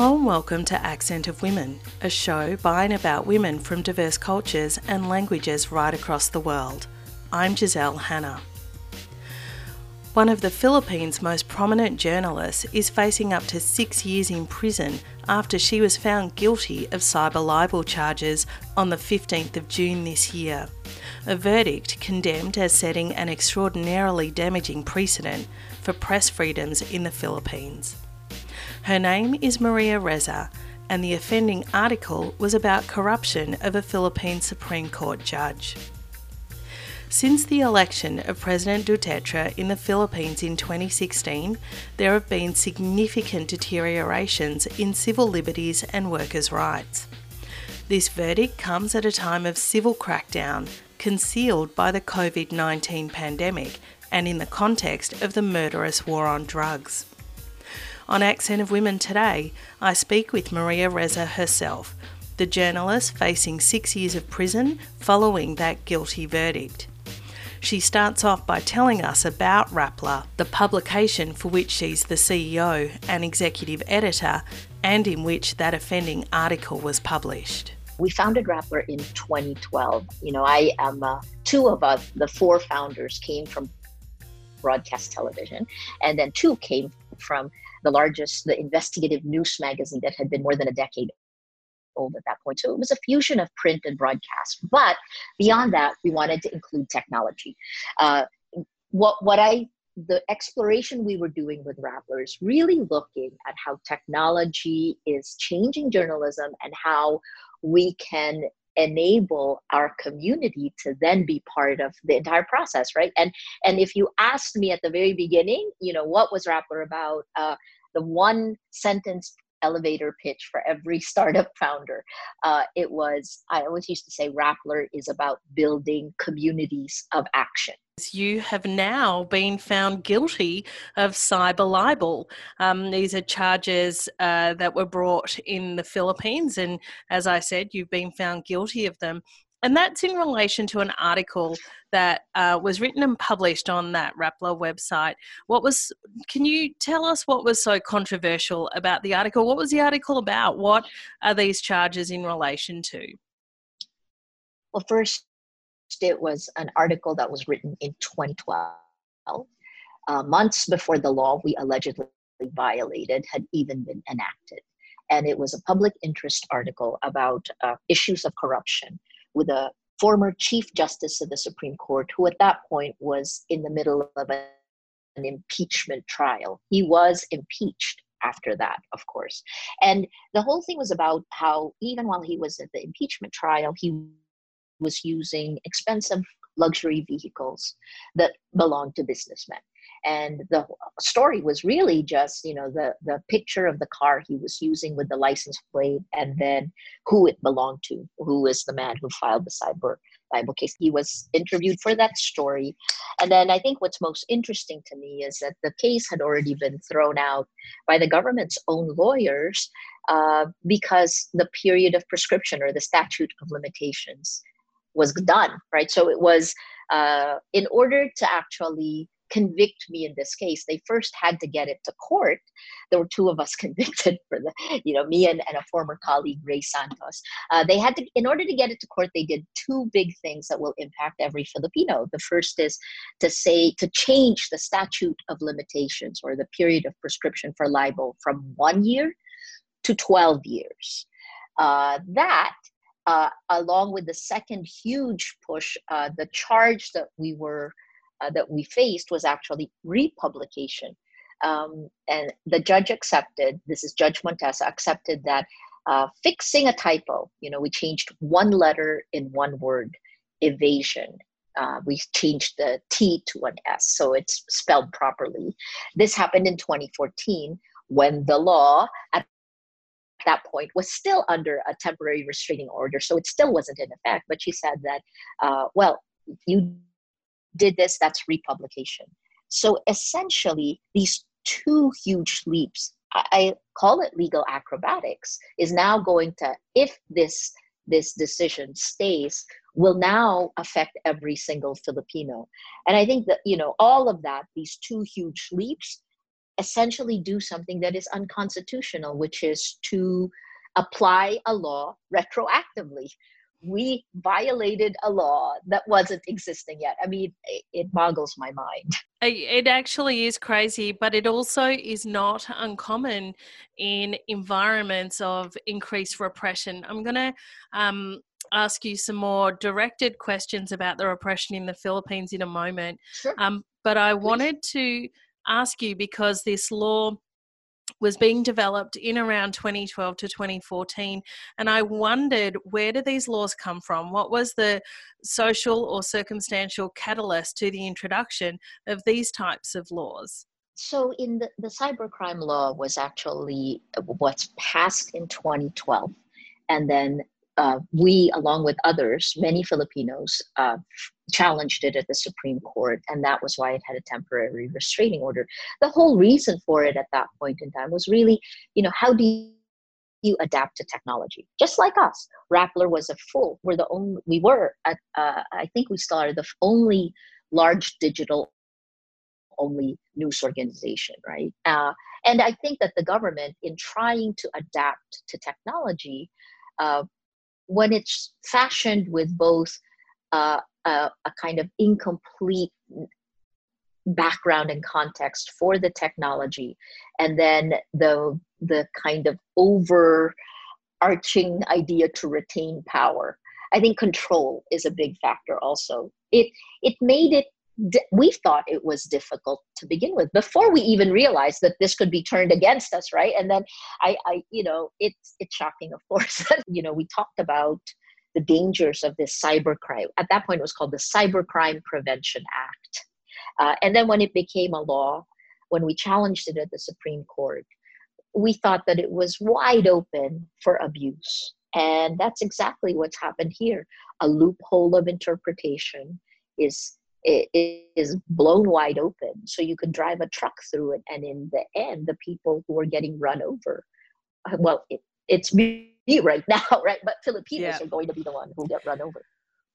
Hello and welcome to Accent of Women, a show by and about women from diverse cultures and languages right across the world. I'm Giselle Hanna. One of the Philippines' most prominent journalists is facing up to six years in prison after she was found guilty of cyber libel charges on the 15th of June this year. A verdict condemned as setting an extraordinarily damaging precedent for press freedoms in the Philippines. Her name is Maria Ressa, and the offending article was about corruption of a Philippine Supreme Court judge. Since the election of President Duterte in the Philippines in 2016, there have been significant deteriorations in civil liberties and workers' rights. This verdict comes at a time of civil crackdown concealed by the COVID 19 pandemic and in the context of the murderous war on drugs. On Accent of Women today, I speak with Maria Ressa herself, the journalist facing six years of prison following that guilty verdict. She starts off by telling us about Rappler, the publication for which she's the CEO and executive editor, and in which that offending article was published. We founded Rappler in 2012. You know, I am uh, two of us, the four founders came from broadcast television, and then two came from the largest, the investigative news magazine that had been more than a decade old at that point. So it was a fusion of print and broadcast. But beyond that, we wanted to include technology. Uh, what what I the exploration we were doing with Rappler is really looking at how technology is changing journalism and how we can enable our community to then be part of the entire process right? And and if you asked me at the very beginning you know what was rappler about uh, the one sentence elevator pitch for every startup founder uh, it was i always used to say rappler is about building communities of action you have now been found guilty of cyber libel. Um, these are charges uh, that were brought in the Philippines, and as I said, you've been found guilty of them. And that's in relation to an article that uh, was written and published on that Rappler website. What was? Can you tell us what was so controversial about the article? What was the article about? What are these charges in relation to? Well, first, it was an article that was written in 2012, uh, months before the law we allegedly violated had even been enacted. And it was a public interest article about uh, issues of corruption with a former Chief Justice of the Supreme Court, who at that point was in the middle of a, an impeachment trial. He was impeached after that, of course. And the whole thing was about how, even while he was at the impeachment trial, he was using expensive luxury vehicles that belonged to businessmen and the story was really just you know the the picture of the car he was using with the license plate and then who it belonged to who is the man who filed the cyber libel case he was interviewed for that story and then i think what's most interesting to me is that the case had already been thrown out by the government's own lawyers uh, because the period of prescription or the statute of limitations was done, right? So it was uh, in order to actually convict me in this case. They first had to get it to court. There were two of us convicted for the you know me and, and a former colleague Rey Santos. Uh, they had to in order to get it to court they did two big things that will impact every filipino. The first is to say to change the statute of limitations or the period of prescription for libel from one year to 12 years. Uh, that uh, along with the second huge push, uh, the charge that we were uh, that we faced was actually republication. Um, and the judge accepted. This is Judge Montesa accepted that uh, fixing a typo. You know, we changed one letter in one word, evasion. Uh, we changed the T to an S, so it's spelled properly. This happened in 2014 when the law at that point was still under a temporary restraining order, so it still wasn't in effect. But she said that, uh, well, you did this, that's republication. So essentially, these two huge leaps, I call it legal acrobatics, is now going to, if this this decision stays, will now affect every single Filipino. And I think that, you know, all of that, these two huge leaps, essentially do something that is unconstitutional, which is to apply a law retroactively. We violated a law that wasn't existing yet. I mean, it boggles my mind. It actually is crazy, but it also is not uncommon in environments of increased repression. I'm going to um, ask you some more directed questions about the repression in the Philippines in a moment. Sure. Um, but I wanted to ask you because this law was being developed in around 2012 to 2014 and i wondered where do these laws come from? What was the social or circumstantial catalyst to the introduction of these types of laws? So in the, the cybercrime law was actually uh, what's passed in 2012 and then uh, we, along with others, many Filipinos, uh, challenged it at the Supreme Court, and that was why it had a temporary restraining order. The whole reason for it at that point in time was really, you know, how do you adapt to technology? Just like us, Rappler was a full. We're the only. We were at. Uh, I think we started the only large digital only news organization, right? Uh, and I think that the government, in trying to adapt to technology, uh, when it's fashioned with both uh, a, a kind of incomplete background and context for the technology. And then the the kind of overarching idea to retain power. I think control is a big factor also. It it made it we thought it was difficult to begin with before we even realized that this could be turned against us right? And then i i you know it's it's shocking of course you know we talked about the dangers of this cybercrime at that point it was called the cybercrime prevention act. Uh, and then when it became a law when we challenged it at the supreme court we thought that it was wide open for abuse. And that's exactly what's happened here. A loophole of interpretation is is blown wide open. So you can drive a truck through it and in the end the people who are getting run over uh, well it, it's me right now right but filipinos yeah. are going to be the one who get run over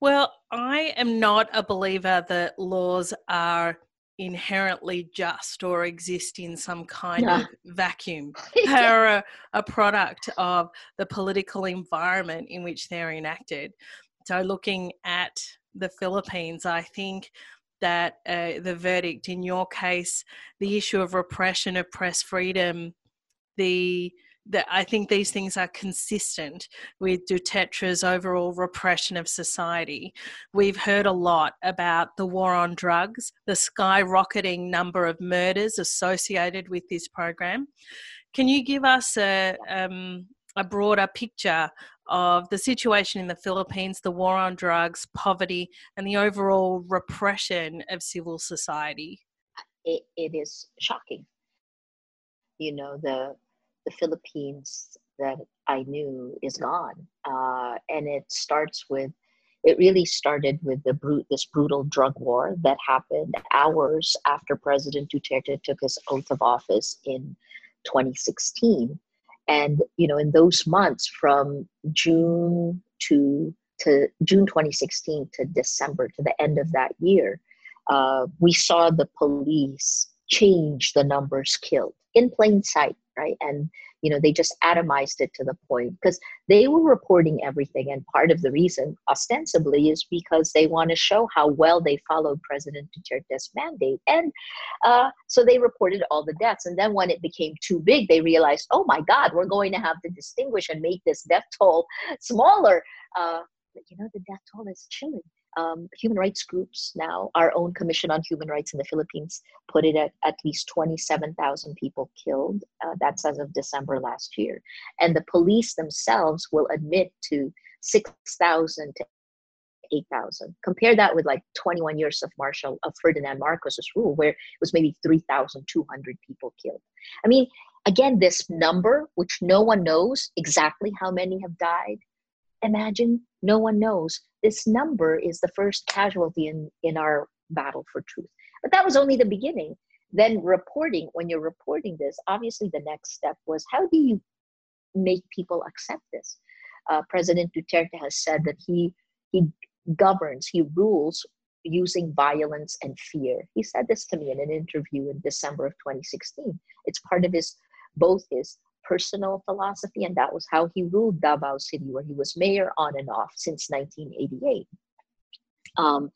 well i am not a believer that laws are inherently just or exist in some kind of vacuum. They're a, a, product of the political environment in which they're enacted. So, looking at the Philippines, I think that uh, the verdict in your case, the issue of repression of press freedom, the that I think these things are consistent with Duterte's overall repression of society. We've heard a lot about the war on drugs, the skyrocketing number of murders associated with this program. Can you give us a, um, a broader picture of the situation in the Philippines, the war on drugs, poverty, and the overall repression of civil society? it, it is shocking. You know, the the Philippines that I knew is gone, uh, and it starts with. It really started with the brute, this brutal drug war that happened hours after President Duterte took his oath of office in 2016 and you know in those months from june to to june 2016 to december to the end of that year uh, we saw the police change the numbers killed in plain sight right? And you know they just atomized it to the point because they were reporting everything. And part of the reason ostensibly is because they want to show how well they followed president duterte's mandate. And uh, so they reported all the deaths. And then when it became too big they realized oh my god we're going to have to distinguish and make this death toll smaller. Uh, but you know the death toll is chilling um, human rights groups now, our own Commission on Human Rights in the Philippines, put it at at least 27,000 people killed. Uh, that's as of December last year. And the police themselves will admit to 6,000 to 8,000. Compare that with like 21 years of Marshal of Ferdinand Marcos's rule, where it was maybe 3,200 people killed. I mean, again, this number, which no one knows exactly how many have died, imagine no one knows this number is the first casualty in, in our battle for truth but that was only the beginning then reporting when you're reporting this obviously the next step was how do you make people accept this uh, president duterte has said that he he governs he rules using violence and fear. He said this to me in an interview in December of 2016. It's part of his both his personal philosophy, and that was how he ruled Davao City, where he was mayor on and off since 1988. Um,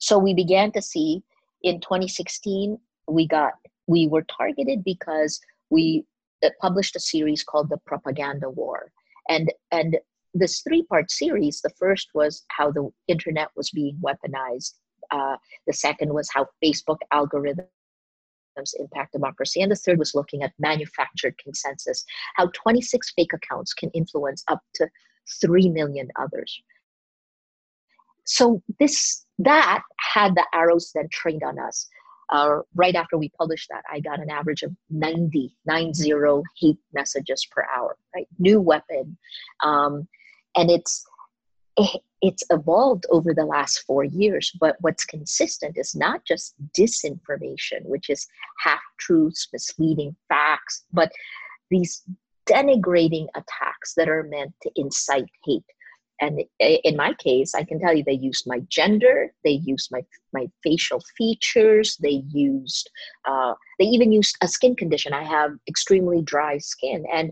so we began to see in 2016 we got we were targeted because we uh, published a series called the Propaganda War, and and this three part series. The first was how the internet was being weaponized. Uh, the second was how Facebook algorithms impact democracy. And the third was looking at manufactured consensus, how 26 fake accounts can influence up to 3 million others. So this that had the arrows then trained on us. Uh, right after we published that, I got an average of 90, 90 hate messages per hour, right? New weapon. Um, and it's it's evolved over the last four years, but what's consistent is not just disinformation, which is half truths, misleading facts, but these denigrating attacks that are meant to incite hate. And in my case, I can tell you they used my gender, they used my my facial features, they used uh, they even used a skin condition. I have extremely dry skin, and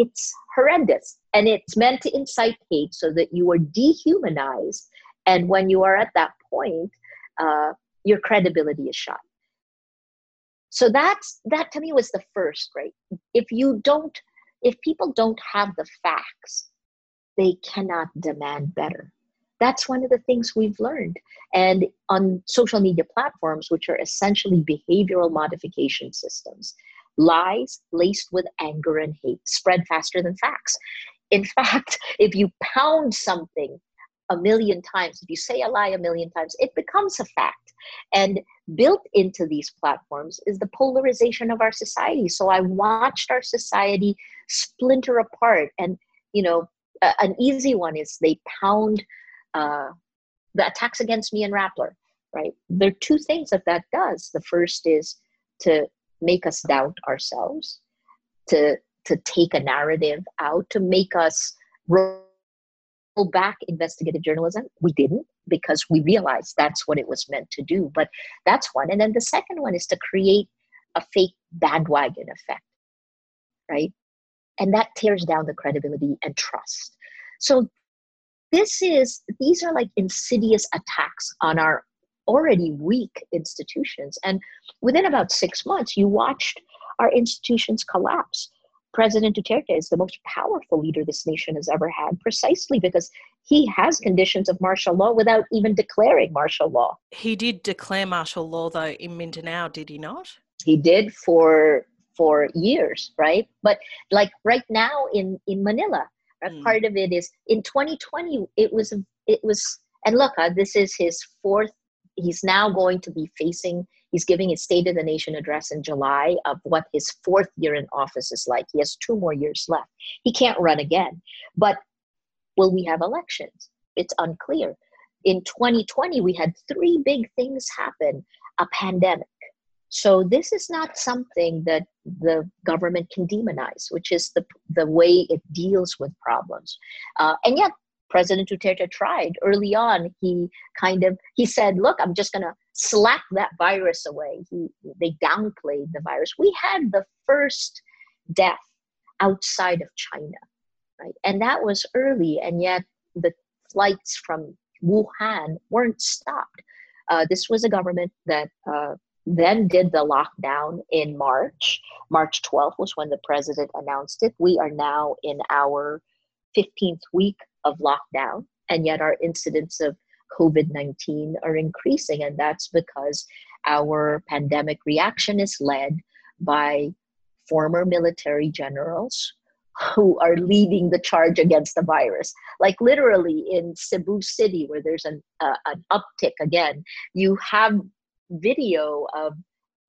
it's horrendous and it's meant to incite hate so that you are dehumanized and when you are at that point uh, your credibility is shot. So that's that to me was the first right? If you don't if people don't have the facts they cannot demand better. That's one of the things we've learned. And on social media platforms which are essentially behavioral modification systems lies laced with anger and hate spread faster than facts in fact, if you pound something a million times, if you say a lie a million times, it becomes a fact. And built into these platforms is the polarization of our society. So I watched our society splinter apart. And, you know, an easy one is they pound uh, the attacks against me and Rappler, right? There are two things that that does. The first is to make us doubt ourselves, to to take a narrative out to make us roll back investigative journalism. We didn't because we realized that's what it was meant to do. But that's one. And then the second one is to create a fake bandwagon effect, right? And that tears down the credibility and trust. So this is these are like insidious attacks on our already weak institutions and within about 6 months you watched our institutions collapse President Duterte is the most powerful leader this nation has ever had, precisely because he has conditions of martial law without even declaring martial law. He did declare martial law, though, in Mindanao, did he not? He did for for years, right? But like right now in in Manila, mm. part of it is in 2020. It was it was, and look, uh, this is his fourth. He's now going to be facing He's giving his State of the Nation address in July of what his fourth year in office is like. He has two more years left. He can't run again. But will we have elections? It's unclear. In 2020, we had three big things happen a pandemic. So this is not something that the government can demonize, which is the, the way it deals with problems. Uh, and yet, President Duterte tried early on. He kind of he said, "Look, I'm just going to slap that virus away." He they downplayed the virus. We had the first death outside of China, right? And that was early, and yet the flights from Wuhan weren't stopped. Uh, this was a government that uh, then did the lockdown in March. March 12th was when the president announced it. We are now in our 15th week of lockdown, and yet our incidents of COVID 19 are increasing. And that's because our pandemic reaction is led by former military generals who are leading the charge against the virus. Like literally in Cebu City, where there's an, uh, an uptick again, you have video of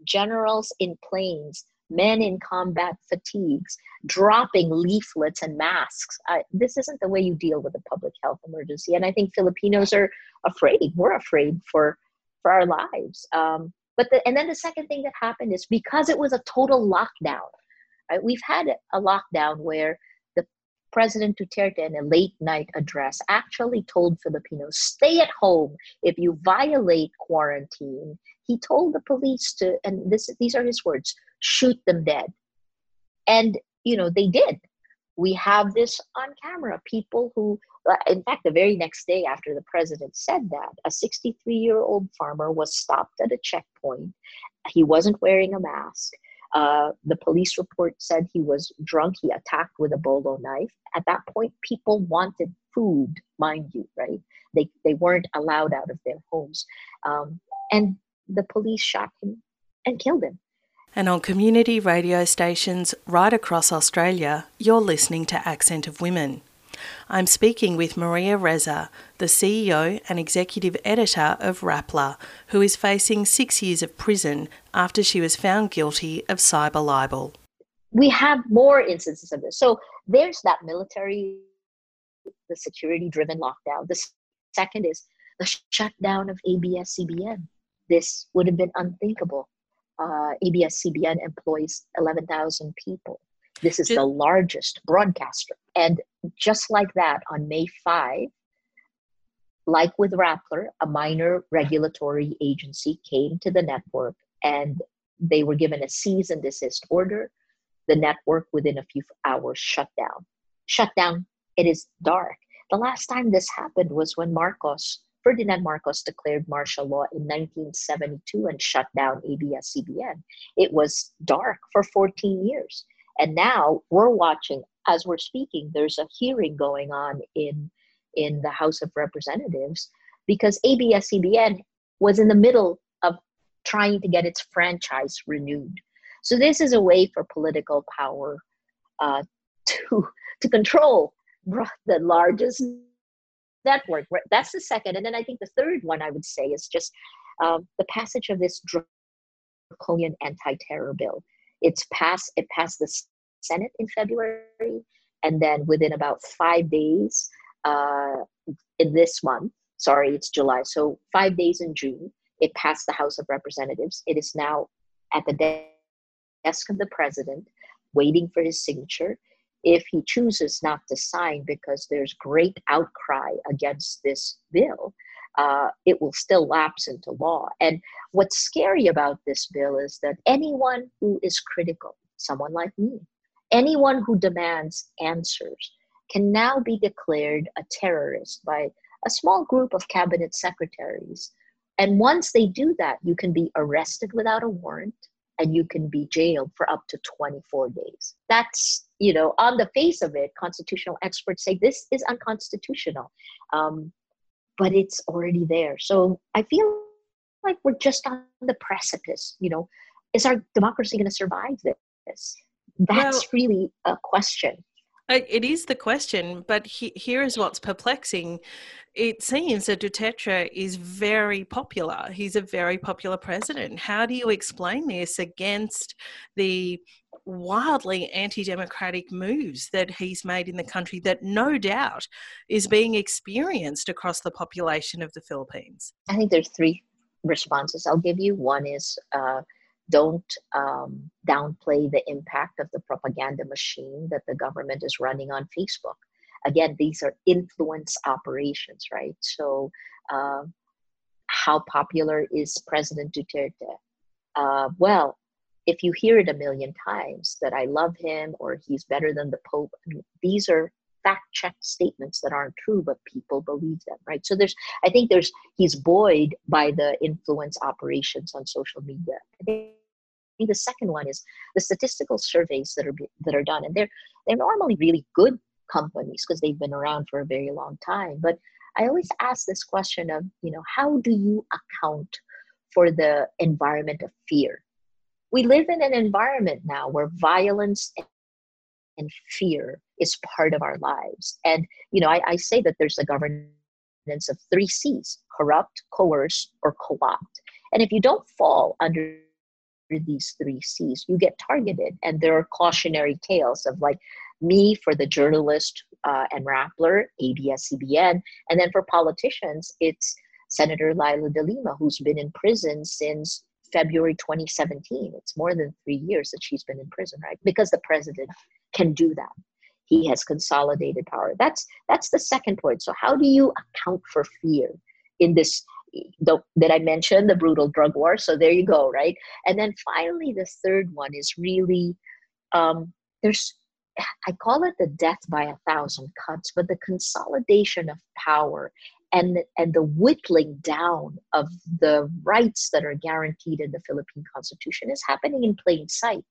generals in planes men in combat fatigues, dropping leaflets and masks. Uh, this isn't the way you deal with a public health emergency. And I think Filipinos are afraid. We're afraid for for our lives. Um, but the, and then the second thing that happened is because it was a total lockdown. Right? We've had a lockdown where the President Duterte, in a late night address, actually told Filipinos, stay at home if you violate quarantine. He told the police to, and this, these are his words, shoot them dead. And, you know, they did. We have this on camera. People who, in fact, the very next day after the president said that, a 63 year old farmer was stopped at a checkpoint. He wasn't wearing a mask. Uh, the police report said he was drunk. He attacked with a bolo knife. At that point, people wanted food, mind you, right? They, they weren't allowed out of their homes. Um, and the police shot him and killed him. And on community radio stations right across Australia, you're listening to Accent of Women. I'm speaking with Maria Ressa, the CEO and executive editor of Rappler, who is facing six years of prison after she was found guilty of cyber libel. We have more instances of this. So there's that military, the security driven lockdown. The second is the shutdown of ABS CBN. This would have been unthinkable. Uh, ABS CBN employs 11,000 people. This is the largest broadcaster. And just like that, on May 5, like with Rappler, a minor regulatory agency came to the network and they were given a cease and desist order. The network, within a few hours, shut down. Shut down. It is dark. The last time this happened was when Marcos, Ferdinand Marcos, declared martial law in 1972 and shut down ABS CBN. It was dark for 14 years. And now we're watching, as we're speaking, there's a hearing going on in, in the House of Representatives because ABS-CBN was in the middle of trying to get its franchise renewed. So this is a way for political power uh, to, to control the largest network. That's the second. And then I think the third one I would say is just um, the passage of this draconian anti-terror bill it's passed it passed the senate in february and then within about five days uh, in this month sorry it's july so five days in june it passed the house of representatives it is now at the desk of the president waiting for his signature if he chooses not to sign because there's great outcry against this bill uh, it will still lapse into law. And what's scary about this bill is that anyone who is critical, someone like me, anyone who demands answers, can now be declared a terrorist by a small group of cabinet secretaries. And once they do that, you can be arrested without a warrant and you can be jailed for up to 24 days. That's, you know, on the face of it, constitutional experts say this is unconstitutional. Um, but it's already there. So I feel like we're just on the precipice. You know, is our democracy going to survive this? That's well, really a question. It is the question, but he, here is what's perplexing. It seems that Duterte is very popular. He's a very popular president. How do you explain this against the wildly anti democratic moves that he's made in the country that no doubt is being experienced across the population of the Philippines? I think there's three responses I'll give you. One is uh, don't um, downplay the impact of the propaganda machine that the government is running on Facebook. Again, these are influence operations, right? So, uh, how popular is President Duterte? Uh, well, if you hear it a million times that I love him or he's better than the Pope, these are fact check statements that aren't true, but people believe them, right? So there's, I think there's, he's buoyed by the influence operations on social media. I think the second one is the statistical surveys that are that are done, and they're they're normally really good companies because they've been around for a very long time. But I always ask this question of, you know, how do you account for the environment of fear we live in an environment now where violence and fear is part of our lives. And, you know, I, I say that there's a governance of three C's corrupt, coerce, or co opt. And if you don't fall under these three C's, you get targeted. And there are cautionary tales of like me for the journalist uh, and Rappler, ABS CBN. And then for politicians, it's Senator Leila de Lima, who's been in prison since February 2017. It's more than three years that she's been in prison, right? Because the president can do that. he has consolidated power that's that's the second point so how do you account for fear in this the, that i mentioned the brutal drug war. So there you go right? And then finally the third one is really um, there's i call it the death by a thousand cuts but the consolidation of power and and the whittling down of the rights that are guaranteed in the philippine constitution is happening in plain sight.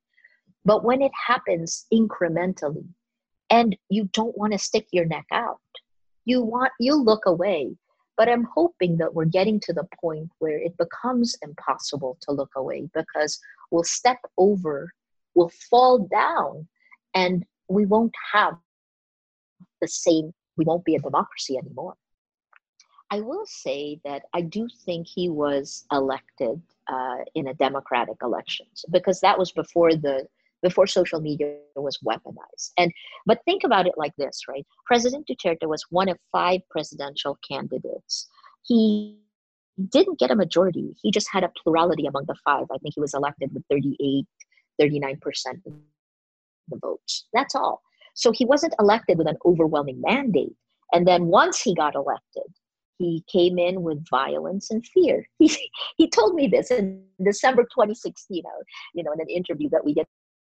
But when it happens incrementally and you don't want to stick your neck out you want you look away but i'm hoping that we're getting to the point where it becomes impossible to look away because we'll step over we'll fall down and we won't have the same we won't be a democracy anymore. I will say that i do think he was elected uh, in a democratic elections because that was before the before social media was weaponized. And but think about it like this, right? President Duterte was one of five presidential candidates. He didn't get a majority. He just had a plurality among the five. I think he was elected with 38, 39% of the votes. That's all. So he wasn't elected with an overwhelming mandate. And then once he got elected, he came in with violence and fear. He, he told me this in December 2016, you know, in an interview that we did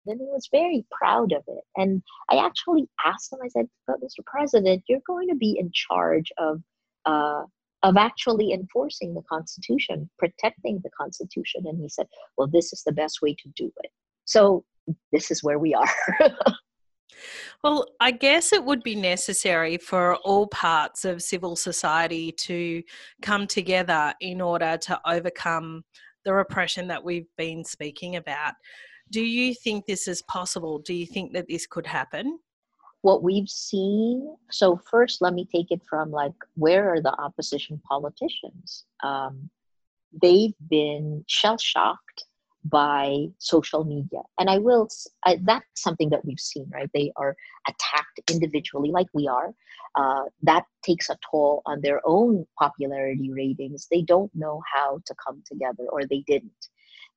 and he was very proud of it. And I actually asked him, I said, but Mr. President, you're going to be in charge of uh, of actually enforcing the Constitution, protecting the Constitution. And he said, Well, this is the best way to do it. So this is where we are. well, I guess it would be necessary for all parts of civil society to come together in order to overcome the repression that we've been speaking about. Do you think this is possible? Do you think that this could happen? What we've seen, so first, let me take it from like, where are the opposition politicians? Um, they've been shell shocked by social media. And I will, I, that's something that we've seen, right? They are attacked individually, like we are. Uh, that takes a toll on their own popularity ratings. They don't know how to come together, or they didn't.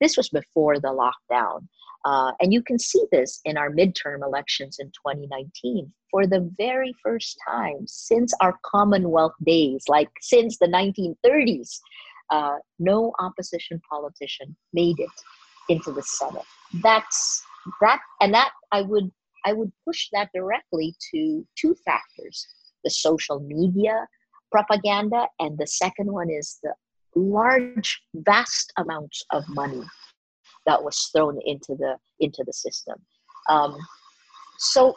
This was before the lockdown. Uh, and you can see this in our midterm elections in 2019. For the very first time since our Commonwealth days, like since the 1930s, uh, no opposition politician made it into the Senate. That's that, and that I would I would push that directly to two factors: the social media propaganda, and the second one is the large, vast amounts of money that was thrown into the into the system. Um, so,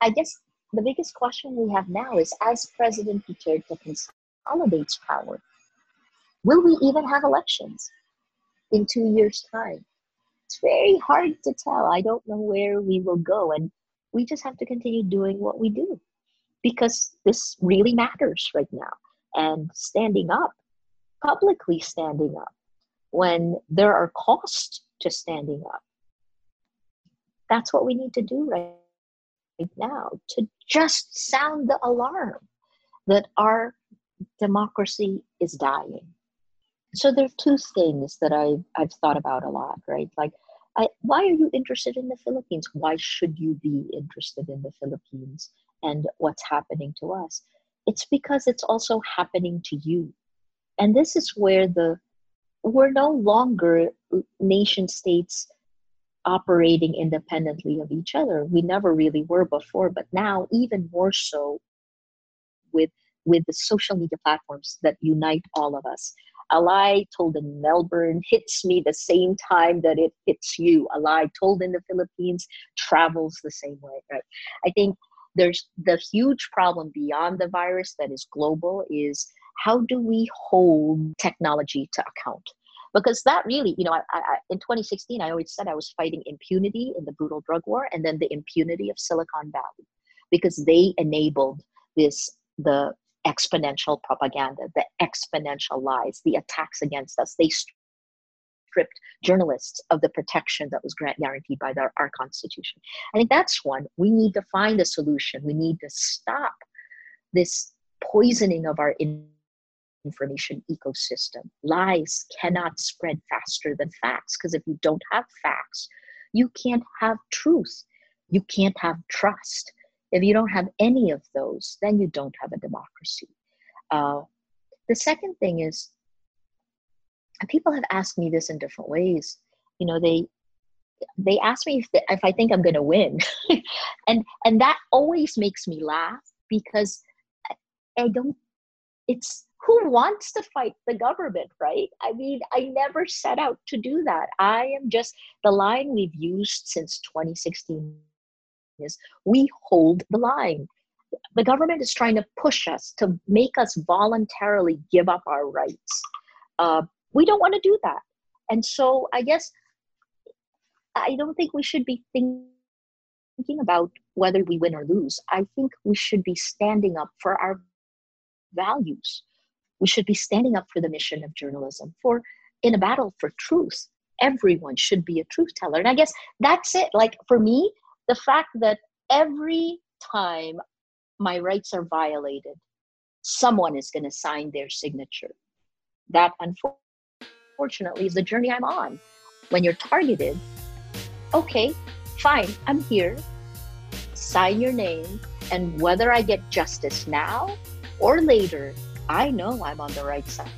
I guess the biggest question we have now is: as President Duterte consolidates power, will we even have elections in two years' time? It's very hard to tell. I don't know where we will go, and we just have to continue doing what we do because this really matters right now. And standing up, publicly standing up, when there are costs to standing up. That's what we need to do right, now to just sound the alarm that our democracy is dying. So there are two things that I've, I've thought about a lot, right? Like, I, why are you interested in the Philippines? Why should you be interested in the Philippines and what's happening to us? It's because it's also happening to you. And this is where the we're no longer nation states operating independently of each other. We never really were before, but now even more so with with the social media platforms that unite all of us. A lie told in Melbourne hits me the same time that it hits you. A lie told in the Philippines travels the same way, right? I think there's the huge problem beyond the virus that is global is how do we hold technology to account? Because that really, you know, I, I, in 2016, I always said I was fighting impunity in the brutal drug war and then the impunity of Silicon Valley because they enabled this, the exponential propaganda, the exponential lies, the attacks against us. They stripped journalists of the protection that was guaranteed by the, our Constitution. I think that's one. We need to find a solution. We need to stop this poisoning of our information ecosystem. Lies cannot spread faster than facts because if you don't have facts, you can't have truth. you can't have trust. If you don't have any of those, then you don't have a democracy. Uh, the second thing is, people have asked me this in different ways. You know, they they ask me if, the, if I think I'm going to win, and and that always makes me laugh because I, I don't. It's who wants to fight the government, right? I mean, I never set out to do that. I am just the line we've used since 2016 is we hold the line. The government is trying to push us to make us voluntarily give up our rights. Uh, we don't want to do that. And so I guess I don't think we should be thinking about whether we win or lose. I think we should be standing up for our values. We should be standing up for the mission of journalism, for in a battle for truth. Everyone should be a truth teller. And I guess that's it. Like for me, the fact that every time my rights are violated, someone is going to sign their signature. That unfortunately is the journey I'm on. When you're targeted, okay, fine, I'm here. Sign your name, and whether I get justice now or later, I know I'm on the right side.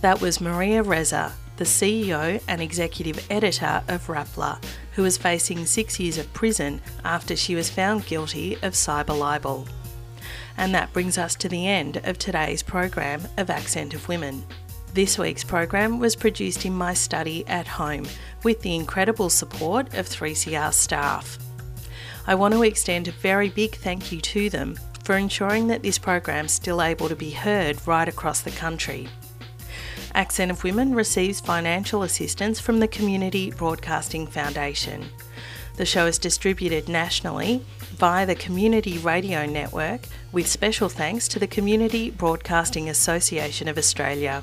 That was Maria Ressa, the CEO and executive editor of Rappler, who was facing six years of prison after she was found guilty of cyber libel. And that brings us to the end of today's program of Accent of Women. This week's program was produced in my study at home with the incredible support of 3CR staff. I want to extend a very big thank you to them for ensuring that this program is still able to be heard right across the country. Accent of Women receives financial assistance from the Community Broadcasting Foundation. The show is distributed nationally via the Community Radio Network, with special thanks to the Community Broadcasting Association of Australia.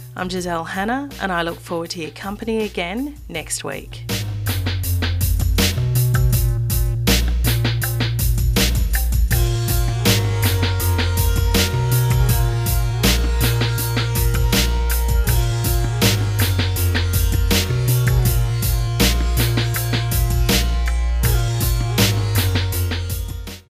I'm Giselle Hanna, and I look forward to your company again next week.